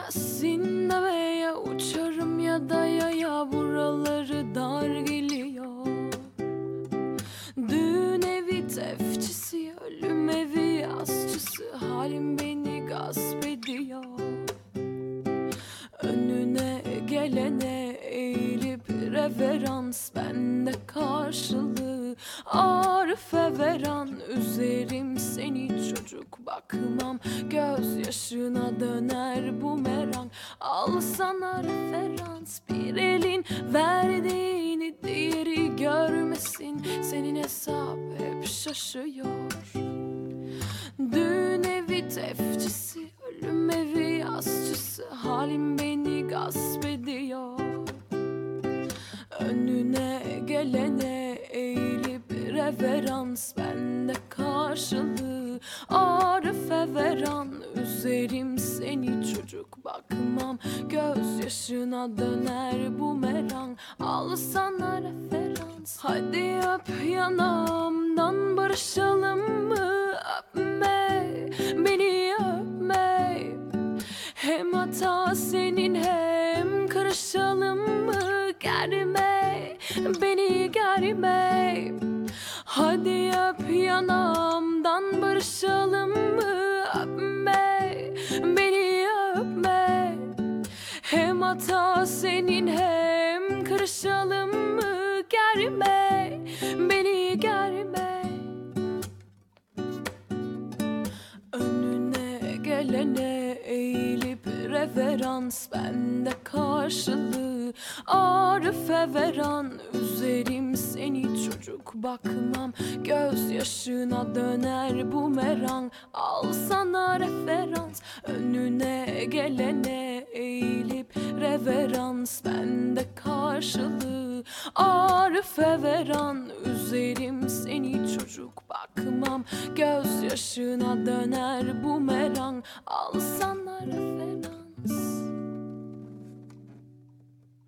Gelmezsin demeye uçarım ya da yaya buraları dar geliyor. Düğün evi tefçisi, ölüm evi aşçısı Halim beni gasp ediyor. Önüne gelene eğilip reverans Bende karşılığı Arife veren Üzerim seni çocuk bakmam. Gözyaşına döner bumerang Al sana referans Bir elin. Verdiğini diğeri görmesin. Senin hesap hep şaşıyor. Düğün evi tefçisi, ölüm evi aşçısı. Halim beni gasp ediyor. Önüne gelene eğilip reverans. Bende karşılığı arife veren Üzerim seni çocuk bakmam. Gözyaşına döner bumerang Al sana referans. Hadi öp yanağımdan barışalım mı? Öpme beni öpme. Hem hata senin hem karışalım mı? Germe beni germe Hadi öp yanağımdan barışalım mı? Öpme beni öpme. Hem hata senin hem karışalım mı? Germe beni germe. Önüne gelene eğilip reverans Bende karşılığı arife veren Üzerim seni çocuk bakmam. Gözyaşına döner bumerang Al sana referans Önüne gelene eğilip reverans. Bende karşılığı arife veren Üzerim seni çocuk bakmam. Gözyaşına döner bumerang Al sana